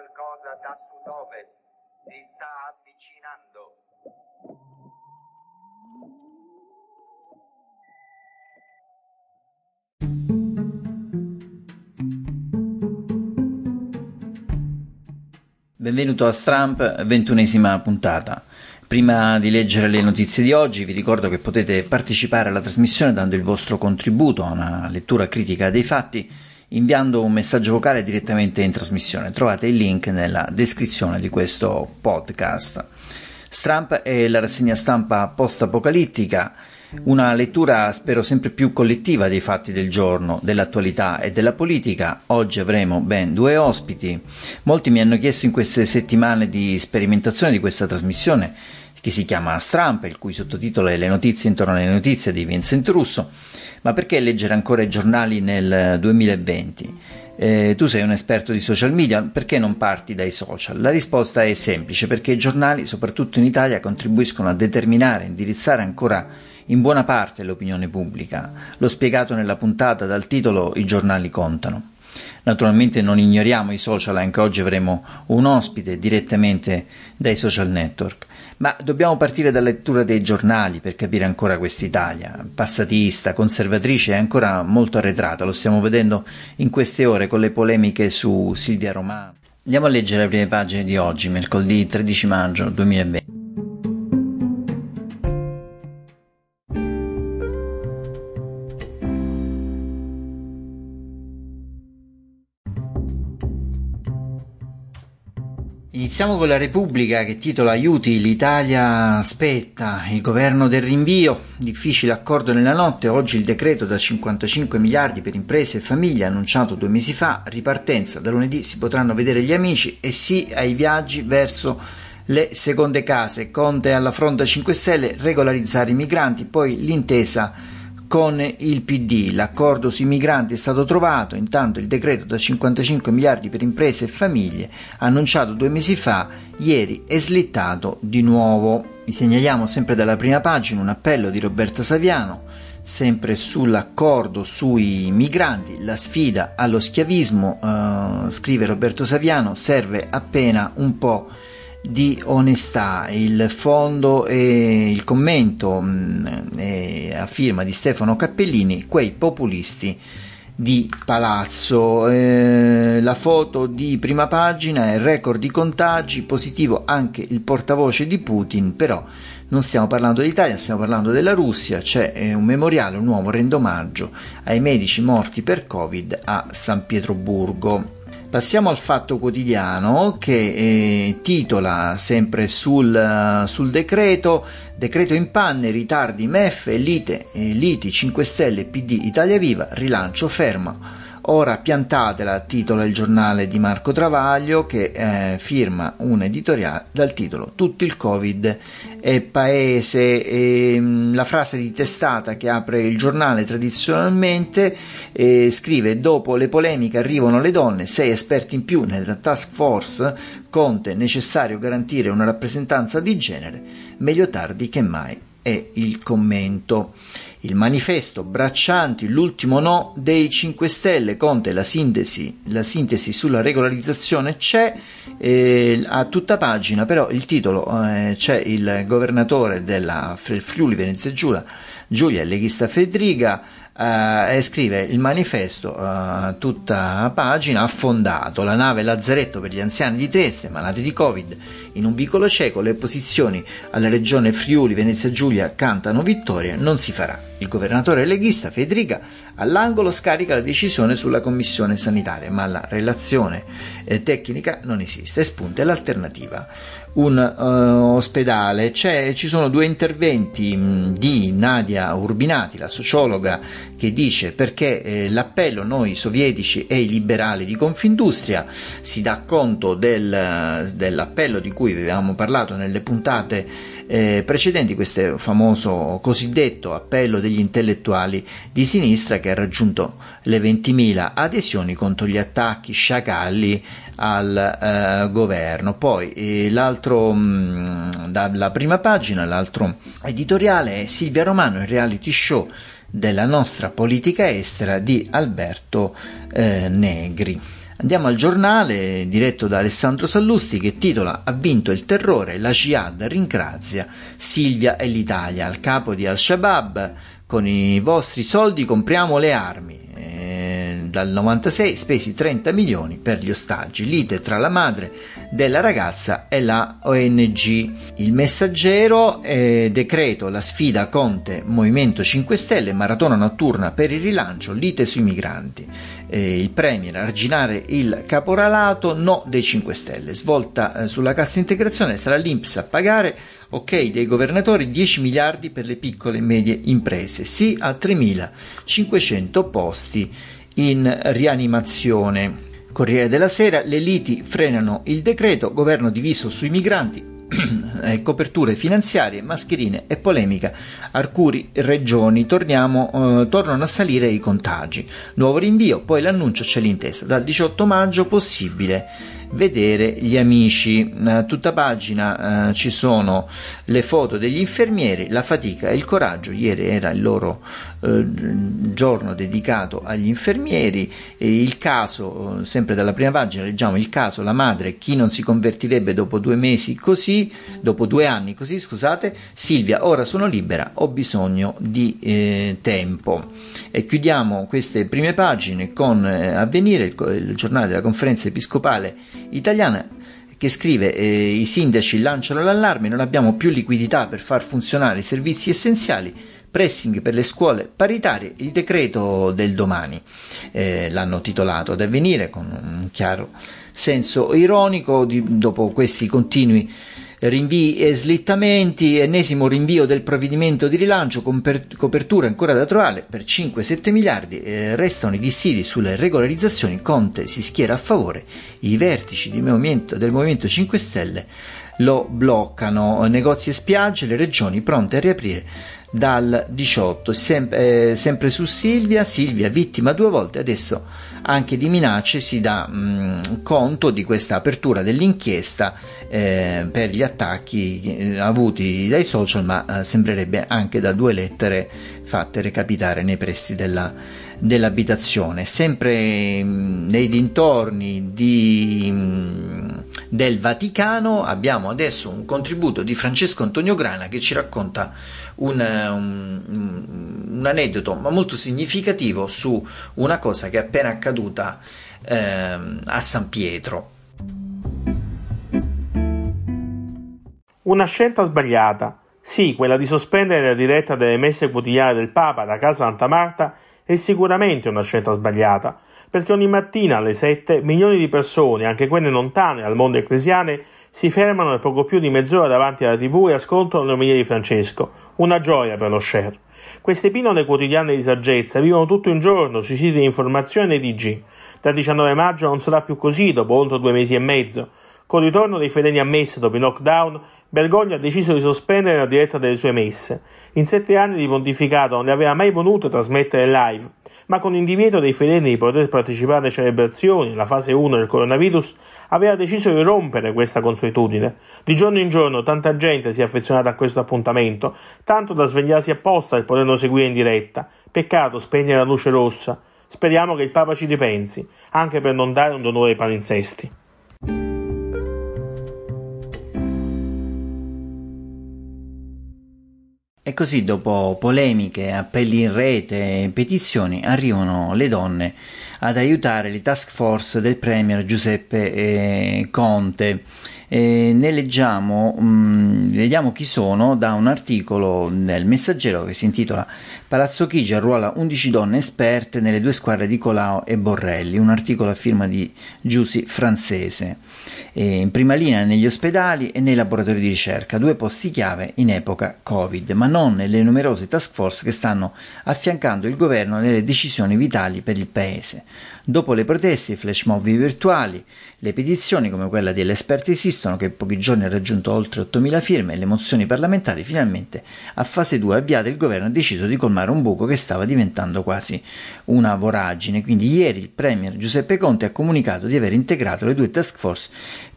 qualcosa da sud-ovest. Si sta avvicinando. Benvenuto a Stramp, ventunesima puntata. Prima di leggere le notizie di oggi vi ricordo che potete partecipare alla trasmissione dando il vostro contributo a una lettura critica dei fatti inviando un messaggio vocale direttamente in trasmissione. Trovate il link nella descrizione di questo podcast. Stramp è la rassegna stampa post-apocalittica, una lettura spero sempre più collettiva dei fatti del giorno, dell'attualità e della politica. Oggi avremo ben due ospiti. Molti mi hanno chiesto in queste settimane di sperimentazione di questa trasmissione che si chiama Stramp, il cui sottotitolo è Le notizie intorno alle notizie di Vincent Russo. Ma perché leggere ancora i giornali nel 2020? Eh, tu sei un esperto di social media, perché non parti dai social? La risposta è semplice, perché i giornali, soprattutto in Italia, contribuiscono a determinare indirizzare ancora in buona parte l'opinione pubblica. L'ho spiegato nella puntata dal titolo I giornali contano. Naturalmente non ignoriamo i social, anche oggi avremo un ospite direttamente dai social network. Ma dobbiamo partire dalla lettura dei giornali per capire ancora quest'Italia, passatista, conservatrice e ancora molto arretrata, lo stiamo vedendo in queste ore con le polemiche su Silvia Romano. Andiamo a leggere le prime pagine di oggi, mercoledì 13 maggio 2020. Iniziamo con la Repubblica che titola Aiuti, l'Italia aspetta, il governo del rinvio, difficile accordo nella notte, oggi il decreto da 55 miliardi per imprese e famiglie annunciato due mesi fa, ripartenza, da lunedì si potranno vedere gli amici e sì ai viaggi verso le seconde case, Conte alla fronda 5 Stelle, regolarizzare i migranti, poi l'intesa con il PD. L'accordo sui migranti è stato trovato, intanto il decreto da 55 miliardi per imprese e famiglie, annunciato due mesi fa, ieri è slittato di nuovo. Vi segnaliamo sempre dalla prima pagina un appello di Roberta Saviano, sempre sull'accordo sui migranti, la sfida allo schiavismo, eh, scrive Roberto Saviano, serve appena un po' onestà. Il fondo e il commento mh, mm, a firma di Stefano Cappellini, quei populisti di Palazzo. Eh, la foto di prima pagina è record di contagi, positivo anche il portavoce di Putin, però non stiamo parlando d'Italia, stiamo parlando della Russia, c'è eh, un memoriale, un uomo rende omaggio ai medici morti per Covid a San Pietroburgo. Passiamo al fatto quotidiano che eh, titola sempre sul, sul, decreto, decreto in panne, ritardi MEF, lite, eh, liti 5 Stelle, PD, Italia Viva, rilancio ferma Ora piantatela, titola il giornale di Marco Travaglio che eh, firma un editoriale dal titolo Tutto il Covid è paese. E, mm, la frase di testata che apre il giornale tradizionalmente eh, scrive dopo le polemiche arrivano le donne, sei esperti in più nella task force, Conte necessario garantire una rappresentanza di genere, meglio tardi che mai è il commento. Il manifesto Braccianti, l'ultimo no dei 5 Stelle, Conte, la sintesi, la sintesi sulla regolarizzazione c'è, eh, a tutta pagina, però il titolo eh, c'è il governatore della Friuli Venezia Giulia, Giulia, leghista Fedriga, e scrive il manifesto eh, tutta pagina affondato. La nave Lazzaretto per gli anziani di Trieste malati di Covid in un vicolo cieco le opposizioni alla regione Friuli Venezia Giulia cantano vittoria non si farà il governatore leghista Federica all'angolo scarica la decisione sulla commissione sanitaria, ma la relazione eh, tecnica non esiste, spunta l'alternativa. Un uh, ospedale, C'è, ci sono due interventi mh, di Nadia Urbinati, la sociologa, che dice perché eh, l'appello noi sovietici e i liberali di Confindustria si dà conto del, dell'appello di cui avevamo parlato nelle puntate eh, precedenti, questo famoso cosiddetto appello degli intellettuali di sinistra che ha raggiunto le 20.000 adesioni contro gli attacchi sciacalli al eh, governo. Poi eh, l'altro, mh, mm, dalla prima pagina, l'altro editoriale è Silvia Romano, il reality show della nostra politica estera di Alberto eh, Negri. Andiamo al giornale diretto da Alessandro Sallusti che titola Ha vinto il terrore, la Jihad ringrazia Silvia e l'Italia, al capo di Al-Shabaab, con i vostri soldi compriamo le armi dal 96 spesi 30 milioni per gli ostaggi, lite tra la madre della ragazza e la ONG. Il messaggero eh, decreto la sfida Conte Movimento 5 Stelle, maratona notturna per il rilancio, lite sui migranti. Eh, il Premier arginare il caporalato, no dei 5 Stelle. Svolta eh, sulla cassa integrazione sarà l'Inps a pagare ok dei governatori 10 miliardi per le piccole e medie imprese, sì a 3.500 posti in rianimazione. Corriere della Sera, le liti frenano il decreto, governo diviso sui migranti, eh, coperture finanziarie, mascherine e polemica. Alcune regioni torniamo, eh, tornano a salire i contagi. Nuovo rinvio, poi l'annuncio c'è l'intesa. Dal 18 maggio possibile vedere gli amici. A tutta pagina eh, ci sono le foto degli infermieri, la fatica e il coraggio. Ieri era il loro eh, giorno dedicato agli infermieri. E il caso, eh, sempre dalla prima pagina, leggiamo il caso, la madre, chi non si convertirebbe dopo due mesi così, dopo due anni così, scusate, Silvia, ora sono libera, ho bisogno di eh, tempo. E chiudiamo queste prime pagine con eh, Avvenire, il, il giornale della conferenza episcopale italiana che scrive eh, i sindaci lanciano l'allarme, non abbiamo più liquidità per far funzionare i servizi essenziali, pressing per le scuole paritarie, il decreto del domani, eh, l'hanno titolato ad avvenire con un chiaro senso ironico di, dopo questi continui rinvii e slittamenti, ennesimo rinvio del provvedimento di rilancio, copertura ancora da trovare per 5-7 miliardi, restano i dissidi sulle regolarizzazioni, Conte si schiera a favore, i vertici movimento, del Movimento 5 Stelle lo bloccano, negozi e spiagge, le regioni pronte a riaprire dal 18, Sem- eh, sempre su Silvia, Silvia vittima due volte, adesso anche di minacce si dà mh, mm, conto di questa apertura dell'inchiesta eh, per gli attacchi eh, avuti dai social, ma eh, sembrerebbe anche da due lettere fatte recapitare nei pressi della, dell'abitazione. Sempre mh, mm, nei dintorni di, mh, mm, del Vaticano abbiamo adesso un contributo di Francesco Antonio Grana che ci racconta un, un, un aneddoto ma molto significativo su una cosa che è appena accaduta eh, a San Pietro. Una scelta sbagliata. Sì, quella di sospendere la diretta delle messe quotidiane del Papa da casa Santa Marta è sicuramente una scelta sbagliata, perché ogni mattina alle 7 milioni di persone, anche quelle lontane al mondo ecclesiale, si fermano per poco più di mezz'ora davanti alla tv e ascoltano l'omelia di Francesco. Una gioia per lo share. Queste pillole quotidiane di saggezza vivono tutto un giorno sui siti di informazione e G. Dal 19 maggio non sarà più così dopo oltre due mesi e mezzo. Con il ritorno dei fedeli a messe dopo il lockdown, Bergoglio ha deciso di sospendere la diretta delle sue messe. In sette anni di pontificato non le aveva mai voluto trasmettere live, ma con il divieto dei fedeli di poter partecipare alle celebrazioni, la fase 1 del coronavirus, aveva deciso di rompere questa consuetudine. Di giorno in giorno tanta gente si è affezionata a questo appuntamento, tanto da svegliarsi apposta per poterlo seguire in diretta. Peccato spegnere la luce rossa. Speriamo che il Papa ci ripensi, anche per non dare un dolore ai palinsesti. E così dopo polemiche, appelli in rete e petizioni arrivano le donne ad aiutare le task force del premier Giuseppe eh, Conte. E ne leggiamo, mh, mm, vediamo chi sono da un articolo nel Messaggero che si intitola Palazzo Chigi arruola 11 donne esperte nelle due squadre di Colau e Borrelli, un articolo a firma di Giussi Francese in prima linea negli ospedali e nei laboratori di ricerca, due posti chiave in epoca Covid, ma non nelle numerose task force che stanno affiancando il governo nelle decisioni vitali per il Paese. Dopo le proteste, i flash mob virtuali, le petizioni come quella degli esistono che in pochi giorni ha raggiunto oltre 8.000 firme e le mozioni parlamentari, finalmente a fase 2 avviate il governo ha deciso di colmare un buco che stava diventando quasi una voragine. Quindi ieri il premier Giuseppe Conte ha comunicato di aver integrato le due task force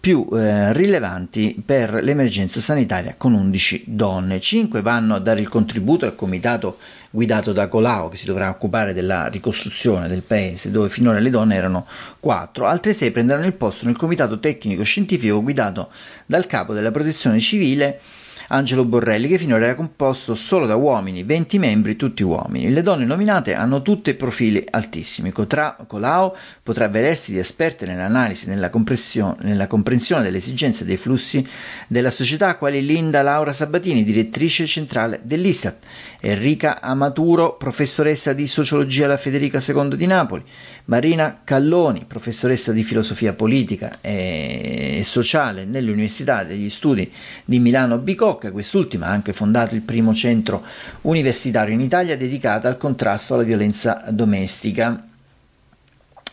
più eh, rilevanti per l'emergenza sanitaria con 11 donne. 5 vanno a dare il contributo al comitato guidato da Colau che si dovrà occupare della ricostruzione del paese dove finora le donne erano 4. Altre 6 prenderanno il posto nel comitato tecnico scientifico guidato dal capo della protezione civile Angelo Borrelli, che finora era composto solo da uomini, 20 membri, tutti uomini. Le donne nominate hanno tutte profili altissimi. Cotra, Colau potrà avvalersi di esperte nell'analisi nella, nella comprensione delle esigenze dei flussi della società, quali Linda Laura Sabatini, direttrice centrale dell'Istat, Enrica Amaturo, professoressa di sociologia alla Federica II di Napoli, Marina Calloni, professoressa di filosofia politica e sociale nell'Università degli Studi di Milano Bicocca, quest'ultima ha anche fondato il primo centro universitario in Italia dedicato al contrasto alla violenza domestica.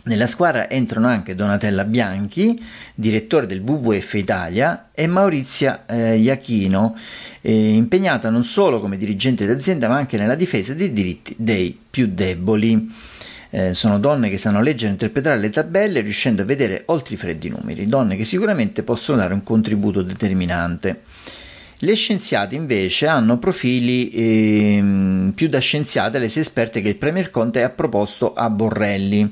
Nella squadra entrano anche Donatella Bianchi, direttore del WWF Italia, e Maurizia eh, Iachino, eh, impegnata non solo come dirigente d'azienda ma anche nella difesa dei diritti dei più deboli. Eh, sono donne che sanno leggere e interpretare le tabelle riuscendo a vedere oltre i freddi numeri, donne che sicuramente possono dare un contributo determinante. Le scienziate invece hanno profili eh, più da scienziate le sei esperte che il Premier Conte ha proposto a Borrelli.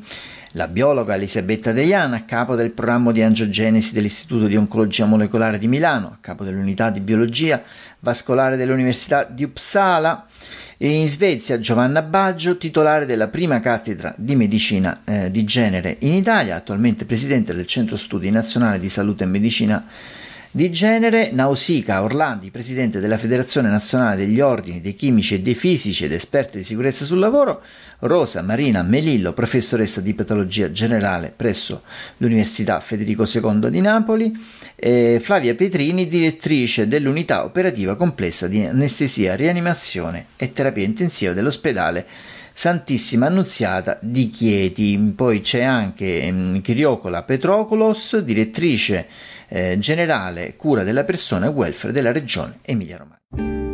La biologa Elisabetta Deiana, a capo del programma di angiogenesi dell'Istituto di Oncologia Molecolare di Milano, a capo dell'unità di biologia vascolare dell'Università di Uppsala, e in Svezia Giovanna Baggio, titolare della prima cattedra di medicina eh, di genere in Italia, attualmente presidente del Centro Studi Nazionale di Salute e Medicina di genere, Nausicaa Orlandi, presidente della Federazione Nazionale degli Ordini dei Chimici e dei Fisici ed esperti di sicurezza sul lavoro, Rosa Marina Melillo, professoressa di patologia generale presso l'Università Federico II di Napoli, e Flavia Petrini, direttrice dell'unità operativa complessa di anestesia, rianimazione e terapia intensiva dell'ospedale Santissima Annunziata di Chieti. Poi c'è anche um, Chiriocola Petrocolos, direttrice eh, generale cura della persona e welfare della regione Emilia-Romagna.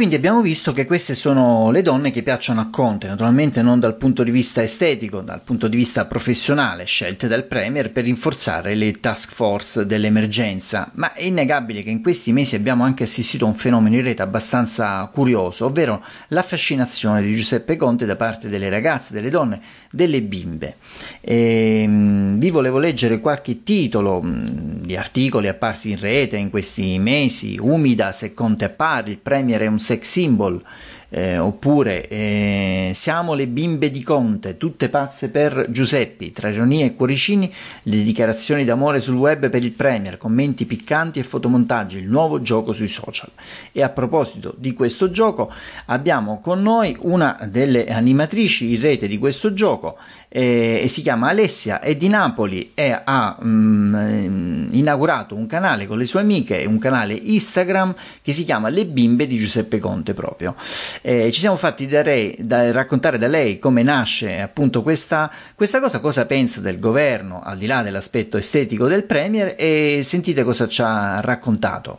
Quindi abbiamo visto che queste sono le donne che piacciono a Conte, naturalmente non dal punto di vista estetico, dal punto di vista professionale, scelte dal Premier per rinforzare le task force dell'emergenza, ma è innegabile che in questi mesi abbiamo anche assistito a un fenomeno in rete abbastanza curioso, ovvero la fascinazione di Giuseppe Conte da parte delle ragazze, delle donne, delle bimbe. E, ehm, vi volevo leggere qualche titolo di articoli apparsi in rete in questi mesi, Umida se Conte appare, il Premier è un sex symbol, eh, oppure eh, Siamo le bimbe di Conte, tutte pazze per Giuseppi, tra ironia e cuoricini, le dichiarazioni d'amore sul web per il Premier, commenti piccanti e fotomontaggi, il nuovo gioco sui social. E a proposito di questo gioco, abbiamo con noi una delle animatrici in rete di questo gioco, eh, e si chiama Alessia, è di Napoli e ha mm, inaugurato un canale con le sue amiche, un canale Instagram che si chiama Le bimbe di Giuseppe Conte proprio. Eh, ci siamo fatti da, re, da, raccontare da lei come nasce appunto questa, questa cosa, cosa pensa del governo al di là dell'aspetto estetico del Premier e sentite cosa ci ha raccontato.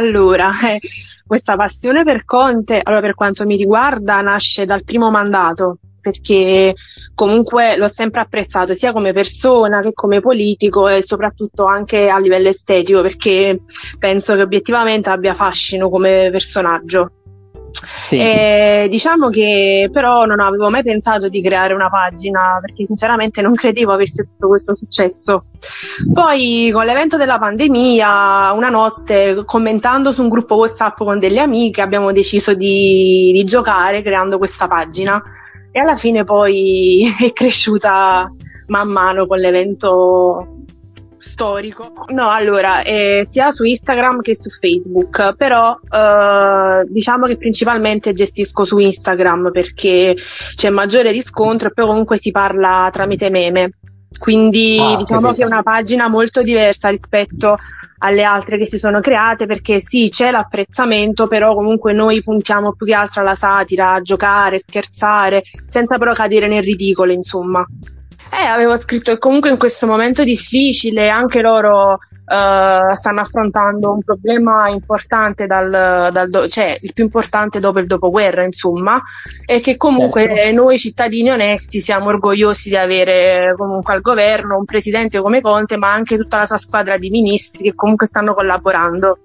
Allora, eh, questa passione per Conte, allora per quanto mi riguarda, nasce dal primo mandato, perché comunque l'ho sempre apprezzato sia come persona che come politico e soprattutto anche a livello estetico, perché penso che obiettivamente abbia fascino come personaggio. Sì. E diciamo che però non avevo mai pensato di creare una pagina perché sinceramente non credevo avesse tutto questo successo. Poi con l'evento della pandemia, una notte commentando su un gruppo WhatsApp con delle amiche abbiamo deciso di, di giocare creando questa pagina e alla fine poi è cresciuta man mano con l'evento storico. No, allora, eh, sia su Instagram che su Facebook, però eh, diciamo che principalmente gestisco su Instagram perché c'è maggiore riscontro e poi comunque si parla tramite meme. Quindi ah, diciamo che, che è una pagina molto diversa rispetto alle altre che si sono create perché sì c'è l'apprezzamento però comunque noi puntiamo più che altro alla satira, a giocare, scherzare senza però cadere nel ridicolo insomma. Eh, avevo scritto che comunque in questo momento difficile anche loro uh, stanno affrontando un problema importante dal, dal do- cioè il più importante dopo il dopoguerra, insomma, e che comunque certo. noi cittadini onesti siamo orgogliosi di avere comunque al governo un presidente come Conte, ma anche tutta la sua squadra di ministri che comunque stanno collaborando.